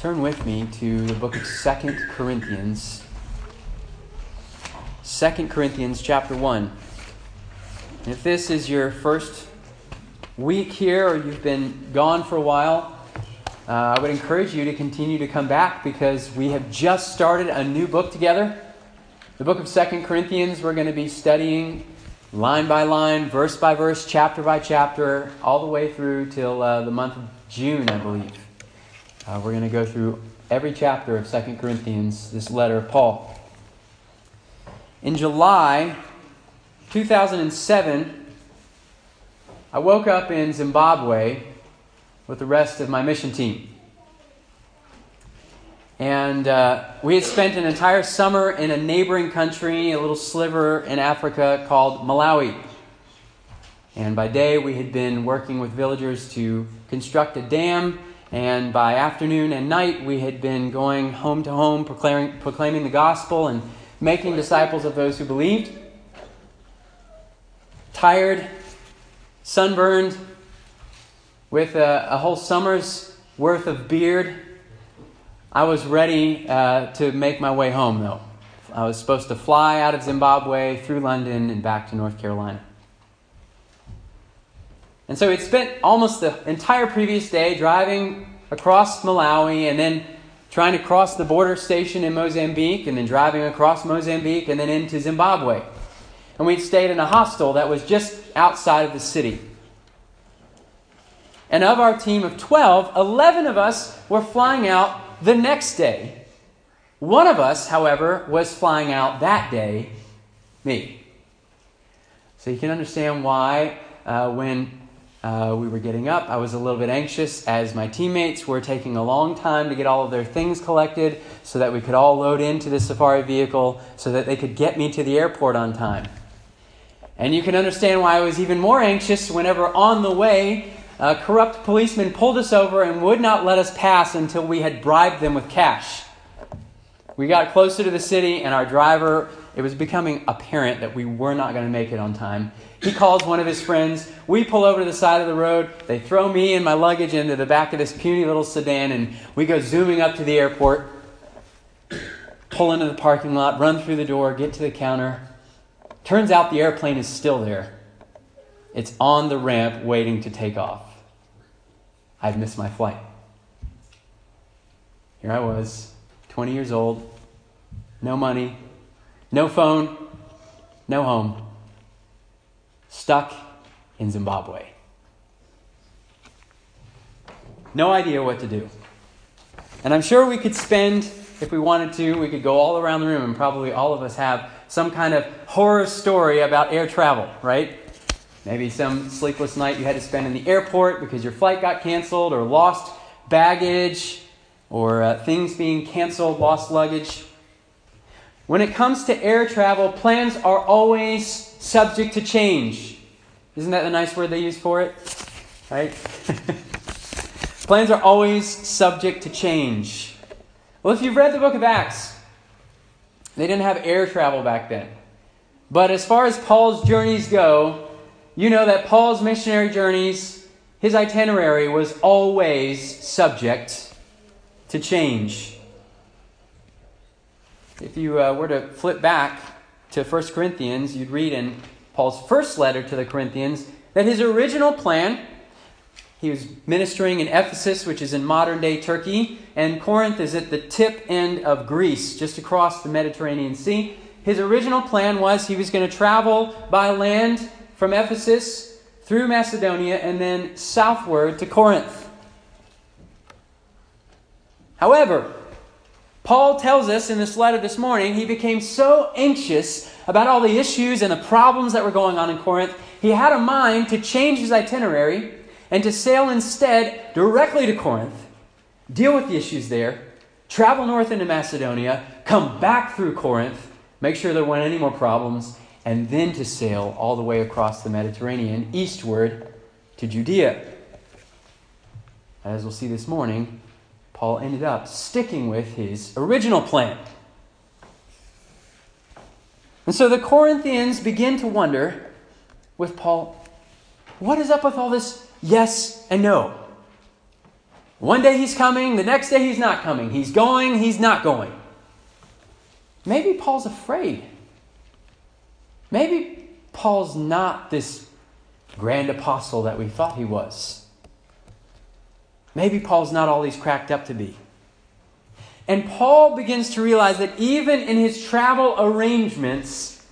turn with me to the book of Second Corinthians. Second Corinthians chapter 1. If this is your first week here or you've been gone for a while, uh, I would encourage you to continue to come back because we have just started a new book together. The book of Second Corinthians, we're going to be studying line by line, verse by verse, chapter by chapter, all the way through till uh, the month of June, I believe. Uh, we're going to go through every chapter of Second Corinthians, this letter of Paul. In July 2007, I woke up in Zimbabwe with the rest of my mission team. And uh, we had spent an entire summer in a neighboring country, a little sliver in Africa called Malawi. And by day, we had been working with villagers to construct a dam. And by afternoon and night, we had been going home to home, proclaiming, proclaiming the gospel and making disciples of those who believed. Tired, sunburned, with a, a whole summer's worth of beard I was ready uh, to make my way home, though. I was supposed to fly out of Zimbabwe through London and back to North Carolina. And so we'd spent almost the entire previous day driving across Malawi and then trying to cross the border station in Mozambique and then driving across Mozambique and then into Zimbabwe. And we'd stayed in a hostel that was just outside of the city. And of our team of 12, 11 of us were flying out the next day. One of us, however, was flying out that day, me. So you can understand why uh, when uh, we were getting up, I was a little bit anxious as my teammates were taking a long time to get all of their things collected so that we could all load into the safari vehicle so that they could get me to the airport on time. And you can understand why I was even more anxious whenever on the way a corrupt policeman pulled us over and would not let us pass until we had bribed them with cash. We got closer to the city, and our driver, it was becoming apparent that we were not going to make it on time. He calls one of his friends. We pull over to the side of the road. They throw me and my luggage into the back of this puny little sedan, and we go zooming up to the airport, pull into the parking lot, run through the door, get to the counter. Turns out the airplane is still there. It's on the ramp waiting to take off. I've missed my flight. Here I was, 20 years old, no money, no phone, no home, stuck in Zimbabwe. No idea what to do. And I'm sure we could spend, if we wanted to, we could go all around the room, and probably all of us have some kind of horror story about air travel, right? Maybe some sleepless night you had to spend in the airport because your flight got canceled, or lost baggage, or uh, things being canceled, lost luggage. When it comes to air travel, plans are always subject to change. Isn't that the nice word they use for it? Right? plans are always subject to change. Well, if you've read the book of Acts, they didn't have air travel back then. But as far as Paul's journeys go, you know that Paul's missionary journeys, his itinerary was always subject to change. If you uh, were to flip back to 1 Corinthians, you'd read in Paul's first letter to the Corinthians that his original plan, he was ministering in Ephesus, which is in modern day Turkey, and Corinth is at the tip end of Greece, just across the Mediterranean Sea. His original plan was he was going to travel by land from Ephesus through Macedonia and then southward to Corinth. However, Paul tells us in this letter this morning he became so anxious about all the issues and the problems that were going on in Corinth, he had a mind to change his itinerary and to sail instead directly to Corinth, deal with the issues there, travel north into Macedonia, come back through Corinth, make sure there weren't any more problems, and then to sail all the way across the Mediterranean eastward to Judea. As we'll see this morning, Paul ended up sticking with his original plan. And so the Corinthians begin to wonder with Paul, what is up with all this yes and no? One day he's coming, the next day he's not coming. He's going, he's not going. Maybe Paul's afraid. Maybe Paul's not this grand apostle that we thought he was. Maybe Paul's not all he's cracked up to be. And Paul begins to realize that even in his travel arrangements,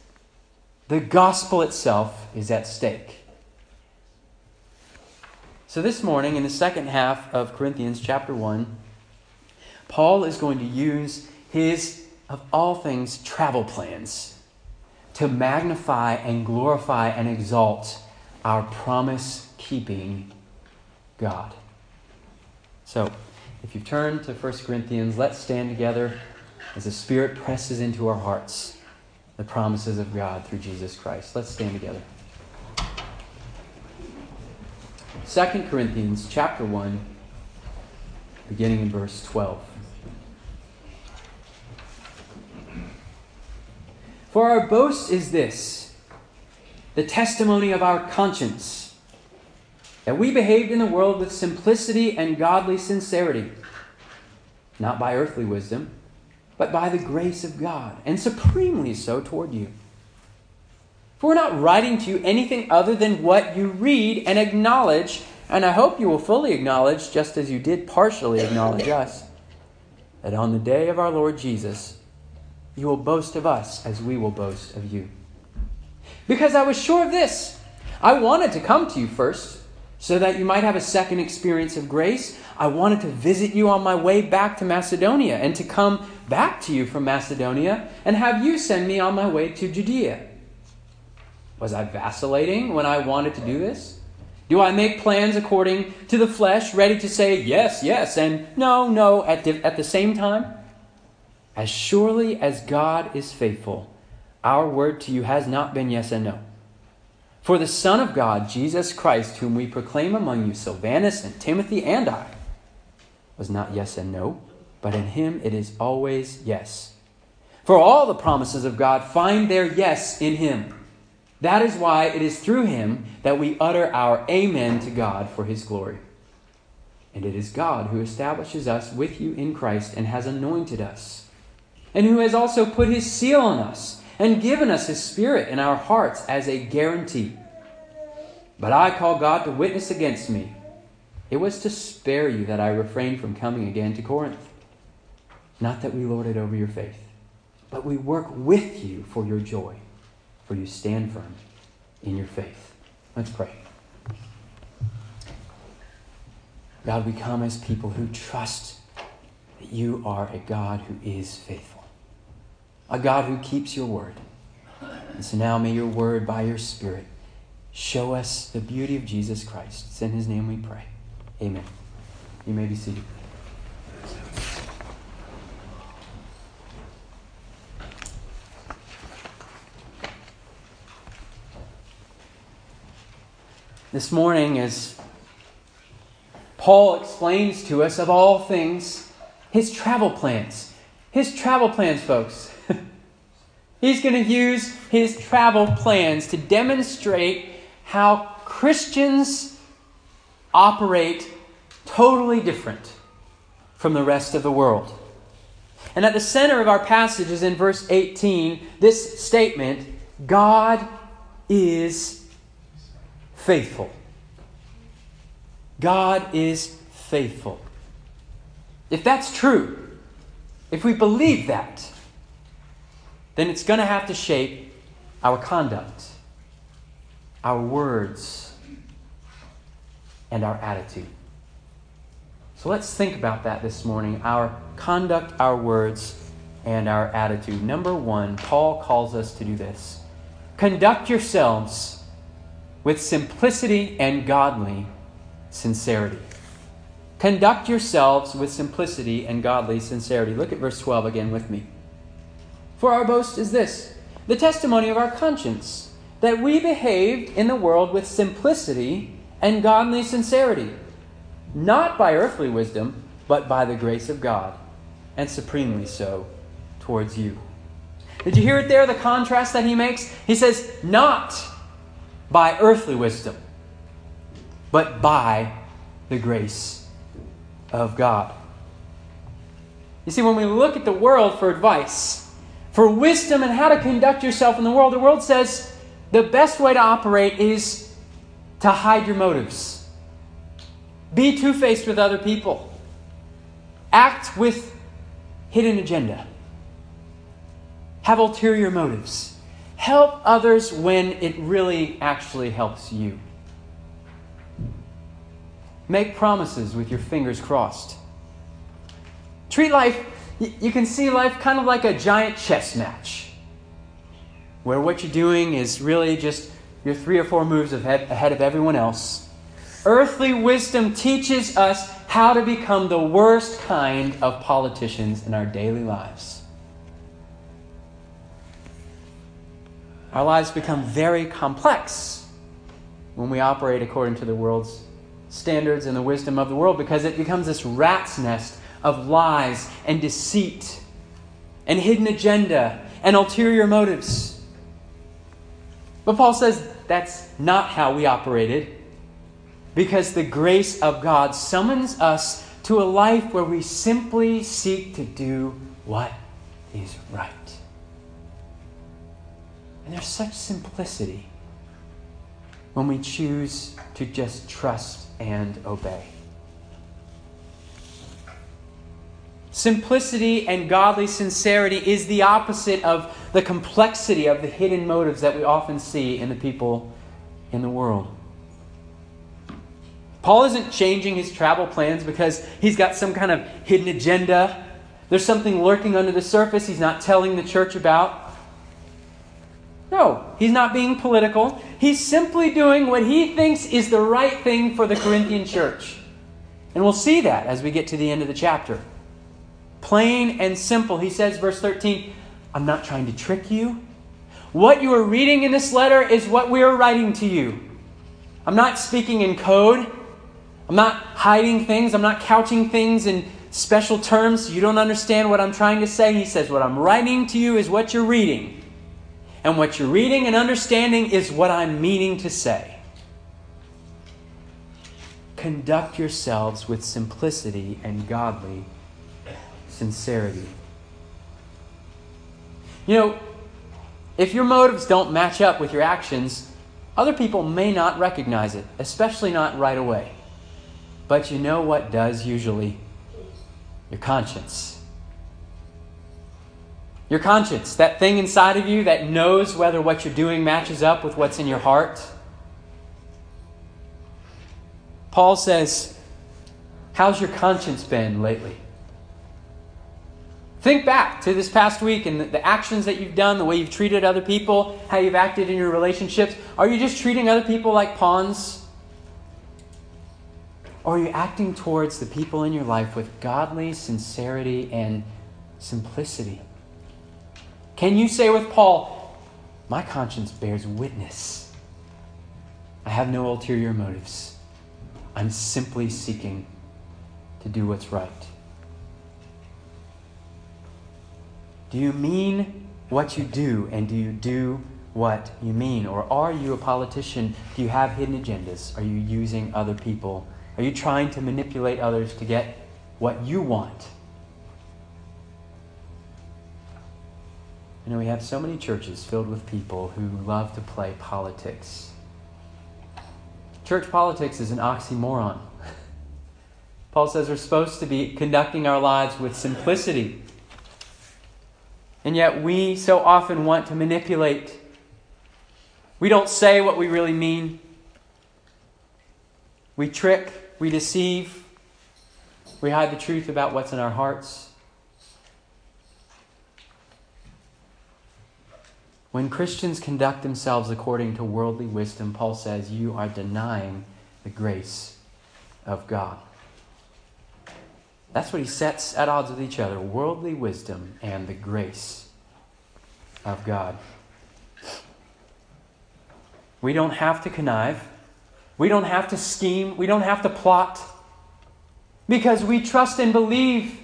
the gospel itself is at stake. So, this morning, in the second half of Corinthians chapter 1, Paul is going to use his, of all things, travel plans to magnify and glorify and exalt our promise keeping God. So, if you turn to 1 Corinthians, let's stand together as the Spirit presses into our hearts the promises of God through Jesus Christ. Let's stand together. 2 Corinthians chapter 1, beginning in verse 12. For our boast is this the testimony of our conscience, that we behaved in the world with simplicity and godly sincerity, not by earthly wisdom, but by the grace of God, and supremely so toward you. For we're not writing to you anything other than what you read and acknowledge, and I hope you will fully acknowledge, just as you did partially acknowledge us, that on the day of our Lord Jesus, you will boast of us as we will boast of you. Because I was sure of this. I wanted to come to you first, so that you might have a second experience of grace. I wanted to visit you on my way back to Macedonia, and to come back to you from Macedonia, and have you send me on my way to Judea. Was I vacillating when I wanted to do this? Do I make plans according to the flesh, ready to say yes, yes, and no, no at the, at the same time? As surely as God is faithful, our word to you has not been yes and no. For the Son of God, Jesus Christ, whom we proclaim among you, Silvanus and Timothy and I, was not yes and no, but in him it is always yes. For all the promises of God find their yes in him. That is why it is through him that we utter our Amen to God for his glory. And it is God who establishes us with you in Christ and has anointed us, and who has also put his seal on us and given us his Spirit in our hearts as a guarantee. But I call God to witness against me. It was to spare you that I refrained from coming again to Corinth. Not that we lord it over your faith, but we work with you for your joy for you stand firm in your faith. Let's pray. God, we come as people who trust that you are a God who is faithful, a God who keeps your word. And so now may your word by your Spirit show us the beauty of Jesus Christ. It's in his name we pray. Amen. You may be seated. this morning as Paul explains to us, of all things, his travel plans. His travel plans, folks. He's going to use his travel plans to demonstrate how Christians operate totally different from the rest of the world. And at the center of our passage is in verse 18 this statement God is faithful. God is faithful. If that's true, if we believe that, then it's going to have to shape our conduct, our words, and our attitude. So let's think about that this morning our conduct, our words, and our attitude. Number one, Paul calls us to do this conduct yourselves with simplicity and godly sincerity. Conduct yourselves with simplicity and godly sincerity. Look at verse 12 again with me. For our boast is this the testimony of our conscience, that we behaved in the world with simplicity and godly sincerity, not by earthly wisdom, but by the grace of God, and supremely so towards you. Did you hear it there, the contrast that he makes? He says, not by earthly wisdom, but by the grace of God. You see, when we look at the world for advice, for wisdom and how to conduct yourself in the world, the world says the best way to operate is to hide your motives. Be two faced with other people. Act with hidden agenda. Have ulterior motives. Help others when it really actually helps you. Make promises with your fingers crossed. Treat life, you can see life kind of like a giant chess match, where what you're doing is really just you're three or four moves ahead of everyone else. Earthly wisdom teaches us how to become the worst kind of politicians in our daily lives. Our lives become very complex when we operate according to the world's standards and the wisdom of the world because it becomes this rat's nest of lies and deceit and hidden agenda and ulterior motives. But Paul says that's not how we operated because the grace of God summons us to a life where we simply seek to do what is right. And there's such simplicity when we choose to just trust and obey. Simplicity and godly sincerity is the opposite of the complexity of the hidden motives that we often see in the people in the world. Paul isn't changing his travel plans because he's got some kind of hidden agenda. There's something lurking under the surface he's not telling the church about. No, he's not being political. He's simply doing what he thinks is the right thing for the Corinthian church. And we'll see that as we get to the end of the chapter. Plain and simple. He says, verse 13, I'm not trying to trick you. What you are reading in this letter is what we are writing to you. I'm not speaking in code. I'm not hiding things. I'm not couching things in special terms. You don't understand what I'm trying to say. He says, What I'm writing to you is what you're reading. And what you're reading and understanding is what I'm meaning to say. Conduct yourselves with simplicity and godly sincerity. You know, if your motives don't match up with your actions, other people may not recognize it, especially not right away. But you know what does usually? Your conscience. Your conscience, that thing inside of you that knows whether what you're doing matches up with what's in your heart. Paul says, How's your conscience been lately? Think back to this past week and the, actions that you've done, the way you've treated other people, how you've acted in your relationships. Are you just treating other people like pawns? Or are you acting towards the people in your life with godly sincerity and simplicity? Can you say with Paul, My conscience bears witness? I have no ulterior motives. I'm simply seeking to do what's right. Do you mean what you do, and do you do what you mean? Or are you a politician? Do you have hidden agendas? Are you using other people? Are you trying to manipulate others to get what you want? You know, we have so many churches filled with people who love to play politics. Church politics is an oxymoron. Paul says we're supposed to be conducting our lives with simplicity and yet we so often want to manipulate. We don't say what we really mean. We trick, we deceive, we hide the truth about what's in our hearts. When Christians conduct themselves according to worldly wisdom, Paul says, you are denying the grace of God. That's what he sets at odds with each other worldly wisdom and the grace of God. We don't have to connive. We don't have to scheme. We don't have to plot. Because we trust and believe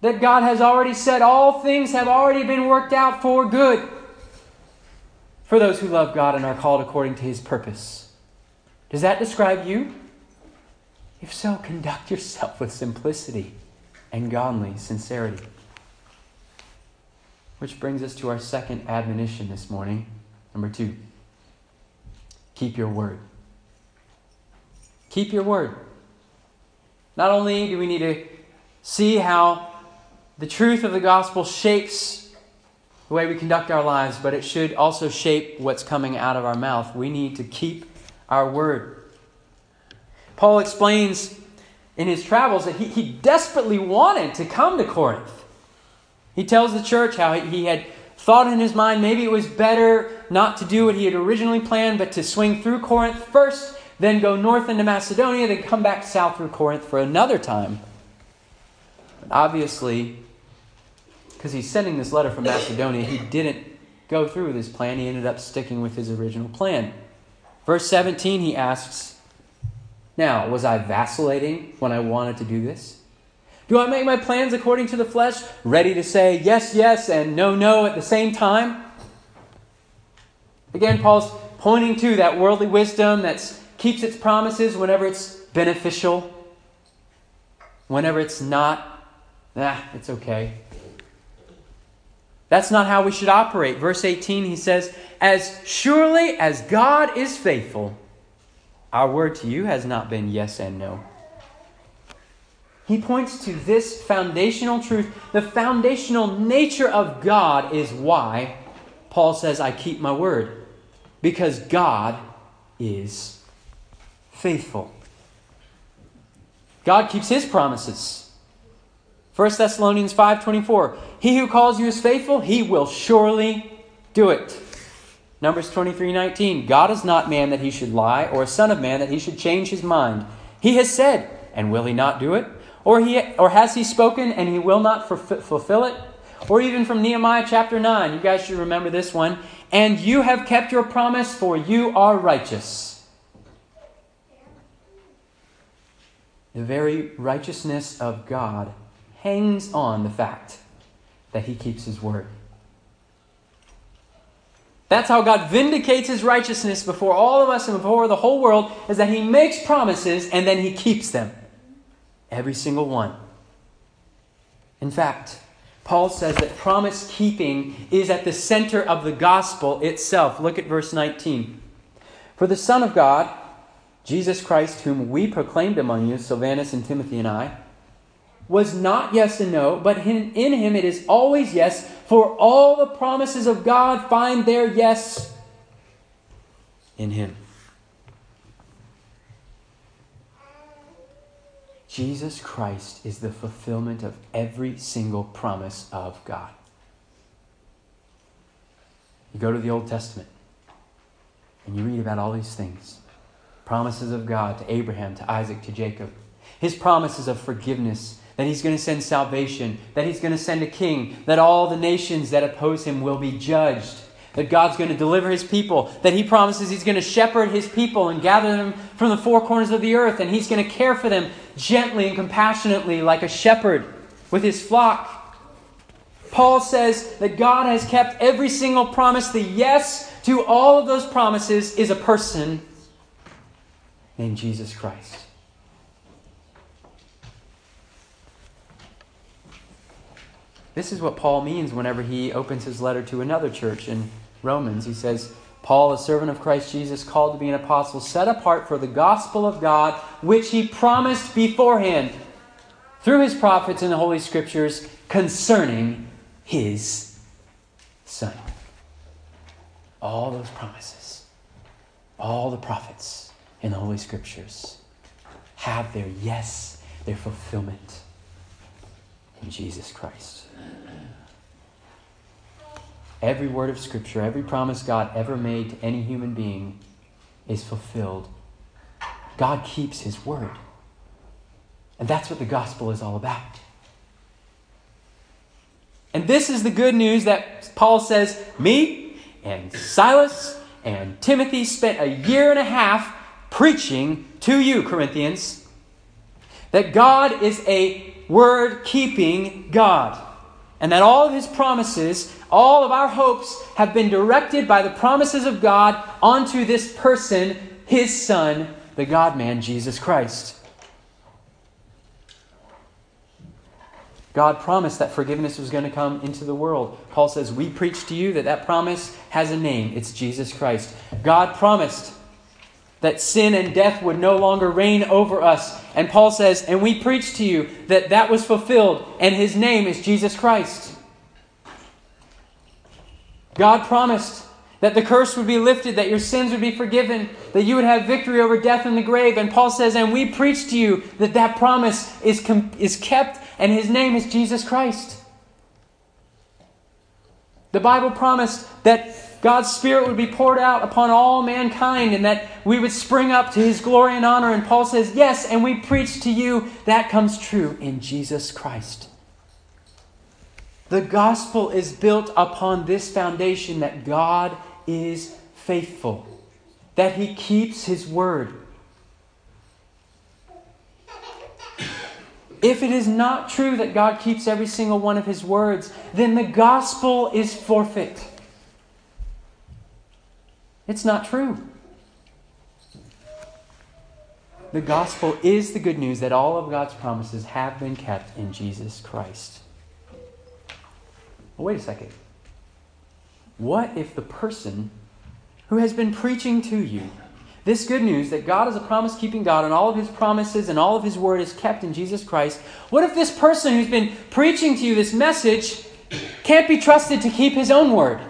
that God has already said all things have already been worked out for good for those who love God and are called according to his purpose. Does that describe you? If so, conduct yourself with simplicity and godly sincerity. Which brings us to our second admonition this morning. Number two keep your word. Keep your word. Not only do we need to see how the truth of the gospel shapes the way we conduct our lives, but it should also shape what's coming out of our mouth. We need to keep our word. Paul explains in his travels that he, he desperately wanted to come to Corinth. He tells the church how he had thought in his mind maybe it was better not to do what he had originally planned, but to swing through Corinth first, then go north into Macedonia, then come back south through Corinth for another time. But obviously, because he's sending this letter from Macedonia, he didn't go through with his plan. He ended up sticking with his original plan. Verse 17, he asks, Now, was I vacillating when I wanted to do this? Do I make my plans according to the flesh, ready to say yes, yes, and no, no at the same time? Again, Paul's pointing to that worldly wisdom that keeps its promises whenever it's beneficial, whenever it's not, ah, it's okay. That's not how we should operate. Verse 18, he says, As surely as God is faithful, our word to you has not been yes and no. He points to this foundational truth. The foundational nature of God is why Paul says, I keep my word. Because God is faithful. God keeps his promises. 1 Thessalonians 5:24 He who calls you is faithful, he will surely do it. Numbers 23:19 God is not man that he should lie or a son of man that he should change his mind. He has said, and will he not do it? Or, he, or has he spoken and he will not fulfill it? Or even from Nehemiah chapter 9, you guys should remember this one. And you have kept your promise, for you are righteous. The very righteousness of God hangs on the fact that he keeps his word. That's how God vindicates his righteousness before all of us and before the whole world, is that he makes promises and then he keeps them. Every single one. In fact, Paul says that promise keeping is at the center of the gospel itself. Look at verse 19. For the Son of God, Jesus Christ, whom we proclaimed among you, Silvanus and Timothy and I, was not yes and no, but in, in him it is always yes, for all the promises of God find their yes in him. Jesus Christ is the fulfillment of every single promise of God. You go to the Old Testament and you read about all these things promises of God to Abraham, to Isaac, to Jacob, his promises of forgiveness, that he's going to send salvation, that he's going to send a king, that all the nations that oppose him will be judged that God's going to deliver his people, that he promises he's going to shepherd his people and gather them from the four corners of the earth, and he's going to care for them gently and compassionately like a shepherd with his flock. Paul says that God has kept every single promise. The yes to all of those promises is a person named Jesus Christ. This is what Paul means whenever he opens his letter to another church in Romans, he says, Paul, a servant of Christ Jesus, called to be an apostle, set apart for the gospel of God, which he promised beforehand through his prophets in the Holy Scriptures concerning his Son. All those promises, all the prophets in the Holy Scriptures have their yes, their fulfillment in Jesus Christ. Every word of Scripture, every promise God ever made to any human being is fulfilled. God keeps His word. And that's what the gospel is all about. And this is the good news that Paul says me and Silas and Timothy spent a year and a half preaching to you, Corinthians, that God is a word keeping God. And that all of his promises, all of our hopes, have been directed by the promises of God onto this person, his son, the God man, Jesus Christ. God promised that forgiveness was going to come into the world. Paul says, We preach to you that that promise has a name. It's Jesus Christ. God promised that sin and death would no longer reign over us. And Paul says, And we preach to you that that was fulfilled, and his name is Jesus Christ. God promised that the curse would be lifted, that your sins would be forgiven, that you would have victory over death and the grave. And Paul says, And we preach to you that that promise is, com- is kept and his name is Jesus Christ. The Bible promised that God's Spirit would be poured out upon all mankind and that we would spring up to his glory and honor. And Paul says, Yes, and we preach to you that comes true in Jesus Christ. The gospel is built upon this foundation that God is faithful, that he keeps his word. If it is not true that God keeps every single one of his words, then the gospel is forfeit. It's not true. The gospel is the good news that all of God's promises have been kept in Jesus Christ. Well, wait a second. What if the person who has been preaching to you this good news that God is a promise keeping God and all of his promises and all of his word is kept in Jesus Christ. What if this person who's been preaching to you this message can't be trusted to keep his own word?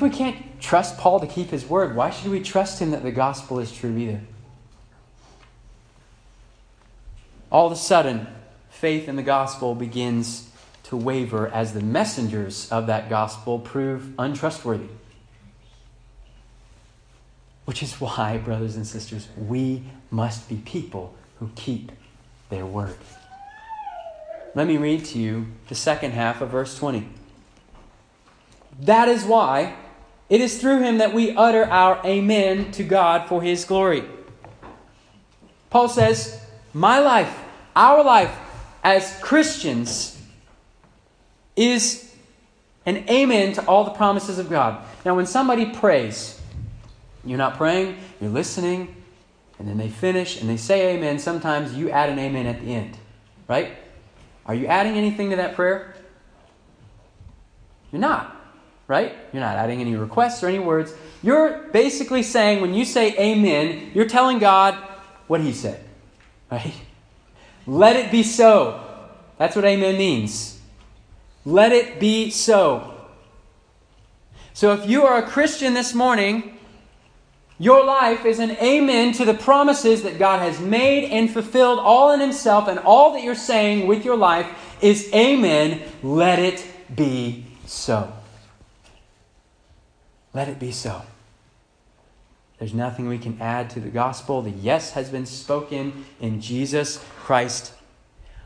If we can't trust Paul to keep his word, why should we trust him that the gospel is true either? All of a sudden, faith in the gospel begins to waver as the messengers of that gospel prove untrustworthy. Which is why, brothers and sisters, we must be people who keep their word. Let me read to you the second half of verse 20. That is why it is through him that we utter our amen to God for his glory. Paul says, My life, our life as Christians is an amen to all the promises of God. Now, when somebody prays, you're not praying, you're listening, and then they finish and they say amen. Sometimes you add an amen at the end, right? Are you adding anything to that prayer? You're not, right? You're not adding any requests or any words. You're basically saying, when you say amen, you're telling God what He said, right? Let it be so. That's what amen means. Let it be so. So if you are a Christian this morning, your life is an amen to the promises that God has made and fulfilled all in Himself, and all that you're saying with your life is amen. Let it be so. Let it be so. There's nothing we can add to the gospel. The yes has been spoken in Jesus Christ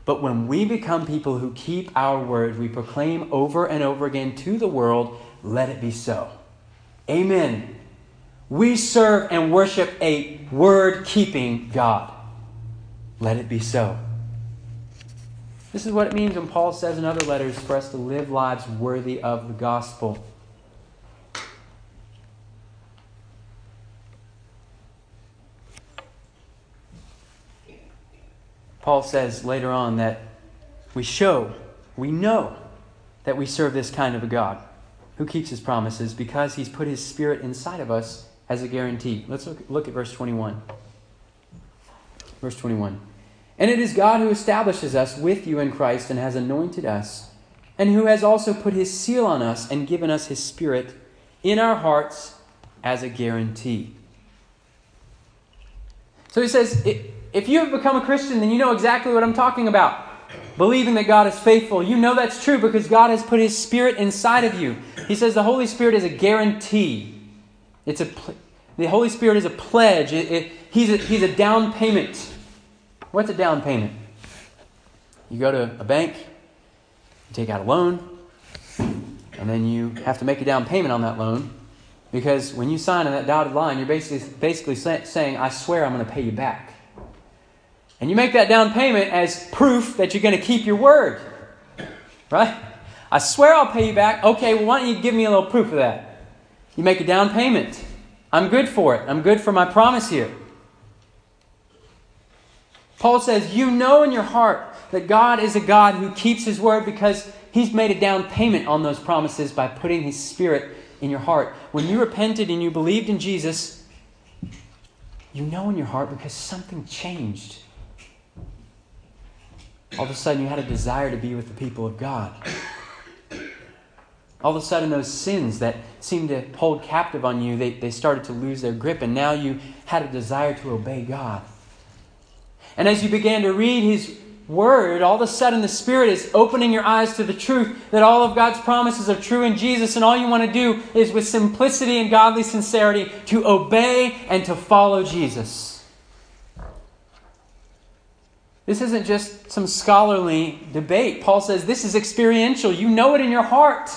but when we become people who keep our word, we proclaim over and over again to the world, let it be so. Amen. We serve and worship a word keeping God. Let it be so. This is what it means when Paul says in other letters for us to live lives worthy of the gospel. Paul says later on that we show, we know that we serve this kind of a God who keeps his promises because he's put his spirit inside of us as a guarantee. Let's look, look at verse 21. Verse 21. And it is God who establishes us with you in Christ and has anointed us, and who has also put his seal on us and given us his spirit in our hearts as a guarantee. So he says, if you have become a Christian, then you know exactly what I'm talking about. Believing that God is faithful. You know that's true because God has put His Spirit inside of you. He says the Holy Spirit is a guarantee. It's a, the Holy Spirit is a pledge. It, it, he's, a, he's a down payment. What's a down payment? You go to a bank, you take out a loan, and then you have to make a down payment on that loan because when you sign on that dotted line, you're basically, basically saying, I swear I'm going to pay you back. And you make that down payment as proof that you're going to keep your word. Right? I swear I'll pay you back. Okay, well, why don't you give me a little proof of that? You make a down payment. I'm good for it. I'm good for my promise here. Paul says, You know in your heart that God is a God who keeps his word because he's made a down payment on those promises by putting his spirit in your heart. When you repented and you believed in Jesus, you know in your heart because something changed. All of a sudden, you had a desire to be with the people of God. All of a sudden, those sins that seemed to hold captive on you, they, they started to lose their grip, and now you had a desire to obey God. And as you began to read His Word, all of a sudden the Spirit is opening your eyes to the truth that all of God's promises are true in Jesus, and all you want to do is, with simplicity and godly sincerity, to obey and to follow Jesus. This isn't just some scholarly debate. Paul says this is experiential. You know it in your heart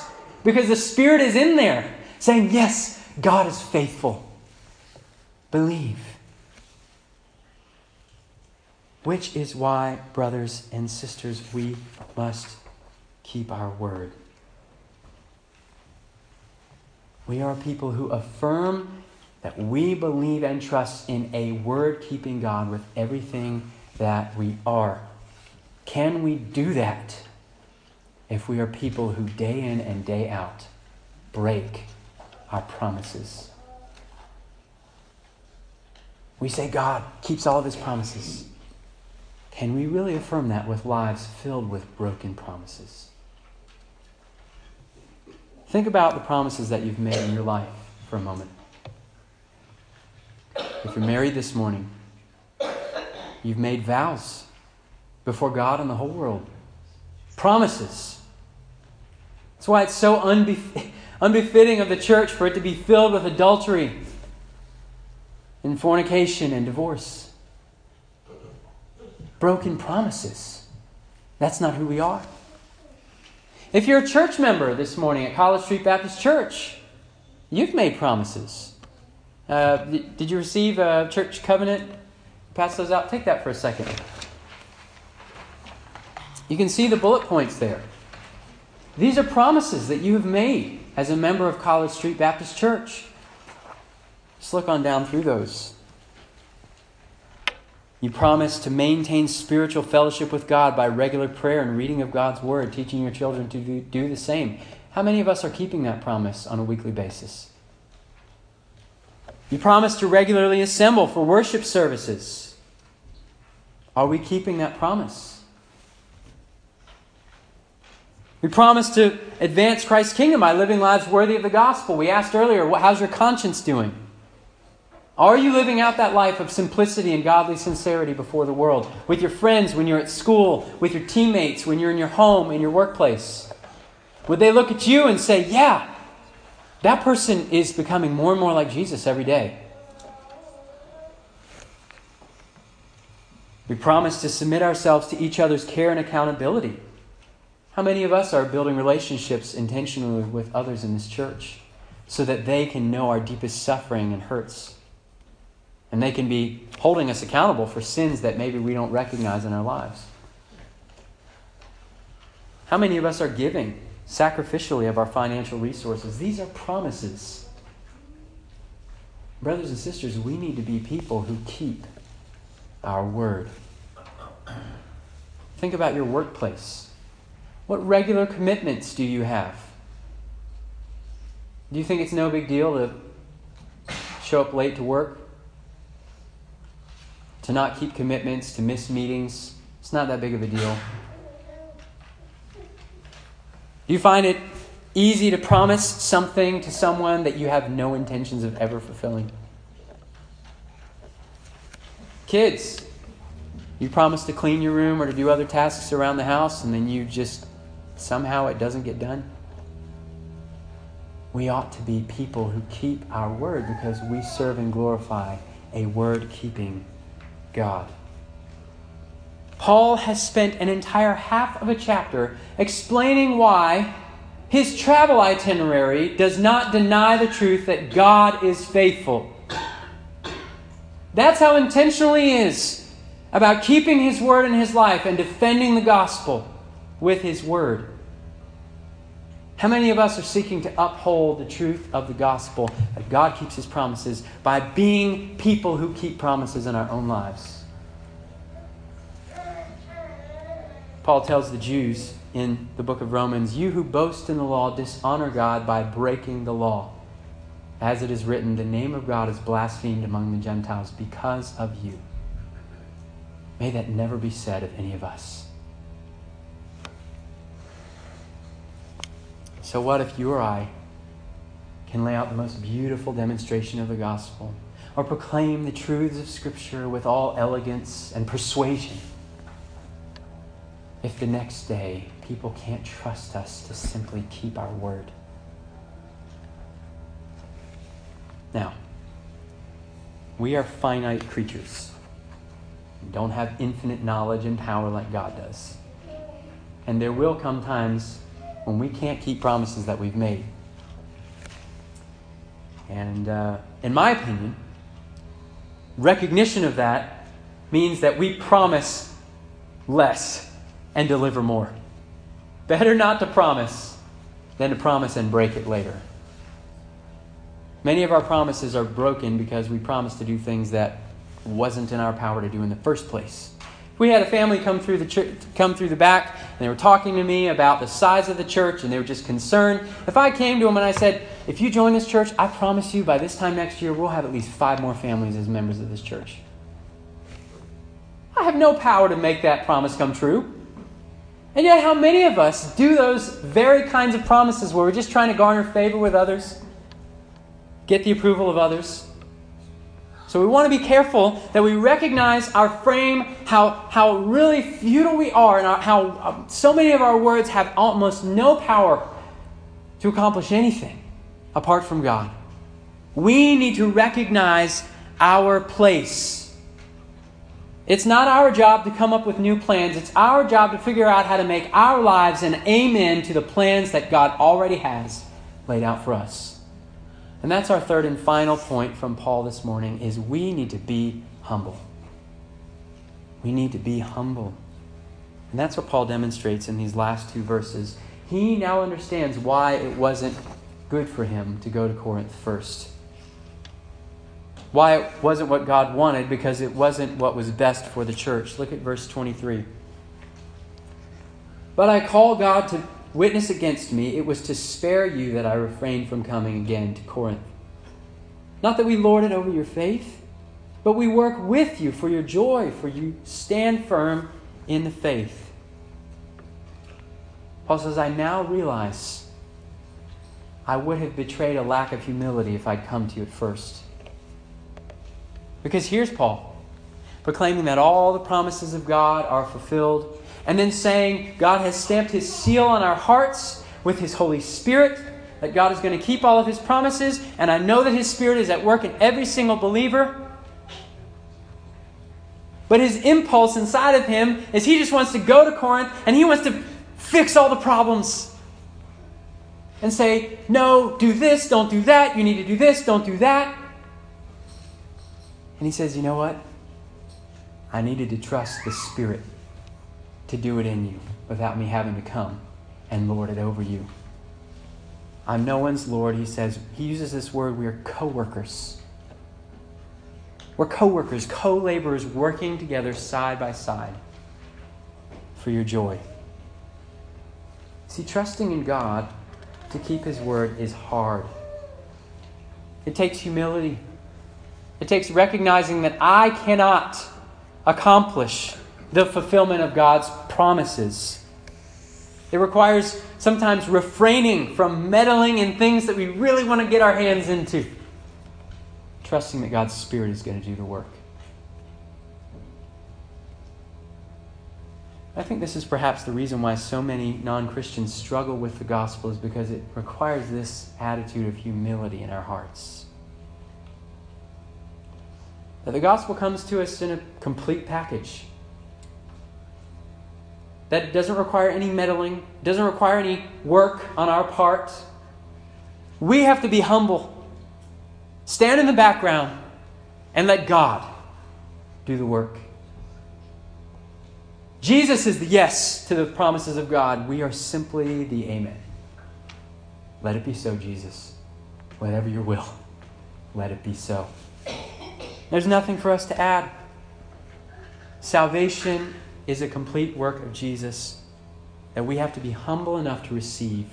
because the Spirit is in there saying, Yes, God is faithful. Believe. Which is why, brothers and sisters, we must keep our word. We are people who affirm that we believe and trust in a word keeping God with everything that we are. Can we do that if we are people who day in and day out break our promises? We say God keeps all of his promises. Can we really affirm that with lives filled with broken promises? Think about the promises that you've made in your life for a moment. If you're married this morning, you've made vows before God and the whole world. Promises. That's why it's so unbef- unbefitting of the church for it to be filled with adultery and fornication and divorce broken promises. That's not who we are. If you're a church member this morning at College Street Baptist Church, you've made promises. Uh, did you receive a church covenant? Pass those out. Take that for a second. You can see the bullet points there. These are promises that you have made as a member of College Street Baptist Church. Just look on down through those. You promise to maintain spiritual fellowship with God by regular prayer and reading of God's Word, teaching your children to do the same. How many of us are keeping that promise on a weekly basis? You promise to regularly assemble for worship services. Are we keeping that promise? We promise to advance Christ's kingdom by living lives worthy of the gospel. We asked earlier, how's your conscience doing? Are you living out that life of simplicity and godly sincerity before the world? With your friends when you're at school, with your teammates when you're in your home, in your workplace? Would they look at you and say, Yeah, that person is becoming more and more like Jesus every day? We promise to submit ourselves to each other's care and accountability. How many of us are building relationships intentionally with others in this church so that they can know our deepest suffering and hurts? And they can be holding us accountable for sins that maybe we don't recognize in our lives. How many of us are giving sacrificially of our financial resources? These are promises. Brothers and sisters, we need to be people who keep our word. Think about your workplace. What regular commitments do you have? Do you think it's no big deal to show up late to work? to not keep commitments, to miss meetings. It's not that big of a deal. Do you find it easy to promise something to someone that you have no intentions of ever fulfilling? Kids, you promise to clean your room or to do other tasks around the house, and then you just somehow it doesn't get done. We ought to be people who keep our word because we serve and glorify a word keeping God. Paul has spent an entire half of a chapter explaining why his travel itinerary does not deny the truth that God is faithful. That's how intentional he is about keeping his word in his life and defending the gospel with his word. How many of us are seeking to uphold the truth of the gospel that God keeps his promises by being people who keep promises in our own lives? Paul tells the Jews in the book of Romans, You who boast in the law dishonor God by breaking the law. As it is written, the name of God is blasphemed among the Gentiles because of you. May that never be said of any of us. So, what if you or I can lay out the most beautiful demonstration of the gospel or proclaim the truths of Scripture with all elegance and persuasion? If the next day people can't trust us to simply keep our word. Now, we are finite creatures. We don't have infinite knowledge and power like God does. And there will come times when we can't keep promises that we've made. And uh, in my opinion, recognition of that means that we promise less and deliver more. Better not to promise than to promise and break it later. Many of our promises are broken because we promised to do things that wasn't in our power to do in the first place. We had a family come through the church, come through the back, and they were talking to me about the size of the church, and they were just concerned. If I came to them and I said, "If you join this church, I promise you, by this time next year, we'll have at least five more families as members of this church," I have no power to make that promise come true. And yet, how many of us do those very kinds of promises where we're just trying to garner favor with others, get the approval of others? So we want to be careful that we recognize our frame, how, how really futile we are, and our, how um, so many of our words have almost no power to accomplish anything apart from God. We need to recognize our place it's not our job to come up with new plans. It's our job to figure out how to make our lives an amen to the plans that God already has laid out for us. And that's our third and final point from Paul this morning is we need to be humble. We need to be humble. And that's what Paul demonstrates in these last two verses. He now understands why it wasn't good for him to go to Corinth first why it wasn't what God wanted because it wasn't what was best for the church. Look at verse 23. But I call God to witness against me. It was to spare you that I refrained from coming again to Corinth. Not that we lord it over your faith, but we work with you for your joy, for you stand firm in the faith. Paul says, I now realize I would have betrayed a lack of humility if I'd come to you at first. Because here's Paul proclaiming that all the promises of God are fulfilled, and then saying God has stamped his seal on our hearts with his Holy Spirit, that God is going to keep all of his promises, and I know that his Spirit is at work in every single believer. But his impulse inside of him is he just wants to go to Corinth and he wants to fix all the problems and say, no, do this, don't do that, you need to do this, don't do that. And he says, You know what? I needed to trust the Spirit to do it in you without me having to come and lord it over you. I'm no one's Lord. He says, he uses this word, we are co workers. We're co workers, co laborers working together side by side for your joy. See, trusting in God to keep His word is hard. It takes humility. It takes recognizing that I cannot accomplish the fulfillment of God's promises. It requires sometimes refraining from meddling in things that we really want to get our hands into, trusting that God's Spirit is going to do the work. I think this is perhaps the reason why so many non Christians struggle with the gospel, is because it requires this attitude of humility in our hearts. That the gospel comes to us in a complete package. That doesn't require any meddling, doesn't require any work on our part. We have to be humble, stand in the background, and let God do the work. Jesus is the yes to the promises of God. We are simply the amen. Let it be so, Jesus. Whatever your will, let it be so. There's nothing for us to add. Salvation is a complete work of Jesus. that we have to be humble enough to receive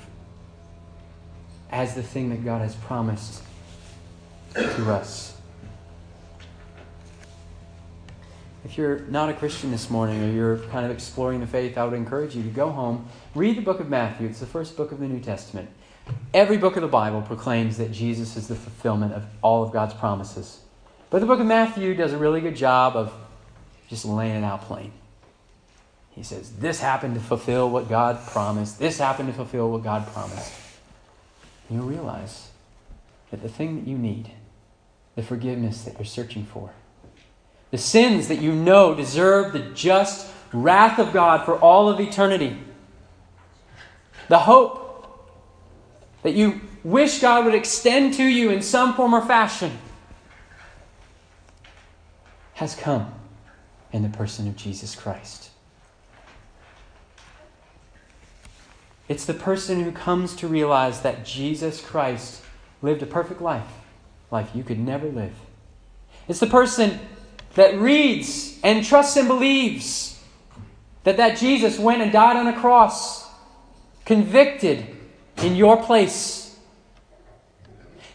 as the thing that God has promised to us. If you're not a Christian this morning or you're kind of exploring the faith, I would encourage you to go home, read the book of Matthew. It's the first book of the New Testament. Every book of the Bible proclaims that Jesus is the fulfillment of all of God's promises. But the book of Matthew does a really good job of just laying it out plain. He says, This happened to fulfill what God promised. This happened to fulfill what God promised. And you'll realize that the thing that you need, the forgiveness that you're searching for, the sins that you know deserve the just wrath of God for all of eternity, the hope that you wish God would extend to you in some form or fashion, has come in the person of Jesus Christ. It's the person who comes to realize that Jesus Christ lived a perfect life, life you could never live. It's the person that reads and trusts and believes that that Jesus went and died on a cross, convicted in your place.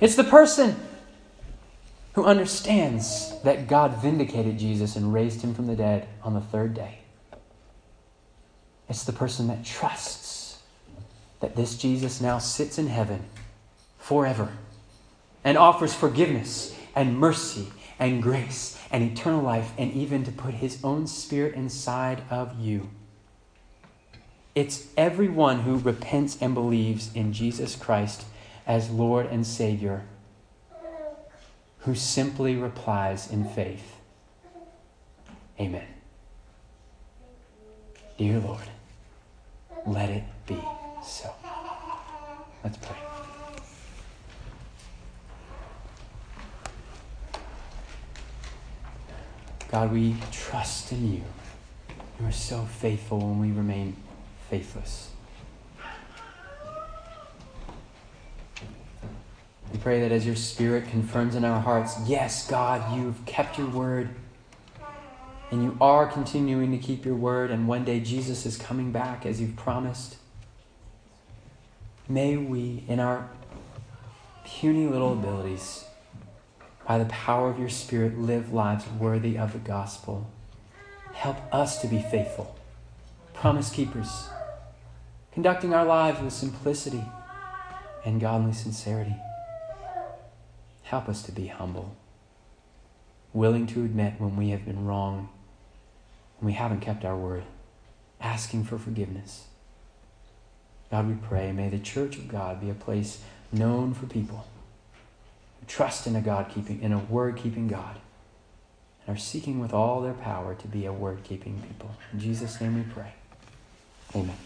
It's the person who understands that God vindicated Jesus and raised him from the dead on the third day. It's the person that trusts that this Jesus now sits in heaven forever and offers forgiveness and mercy and grace and eternal life and even to put his own spirit inside of you. It's everyone who repents and believes in Jesus Christ as Lord and Savior who simply replies in faith Amen. Dear Lord, let it be so. Let's pray. God, we trust in you. You are so faithful when we remain faithless. We pray that as your Spirit confirms in our hearts, yes, God, you've kept your word. And you are continuing to keep your word, and one day Jesus is coming back as you've promised. May we, in our puny little abilities, by the power of your Spirit, live lives worthy of the gospel. Help us to be faithful, promise keepers, conducting our lives with simplicity and godly sincerity. Help us to be humble, willing to admit when we have been wrong, when we haven't kept our word, asking for forgiveness. God, we pray, may the church of God be a place known for people who trust in a God keeping, in a word keeping God, and are seeking with all their power to be a word keeping people. In Jesus' name we pray. Amen.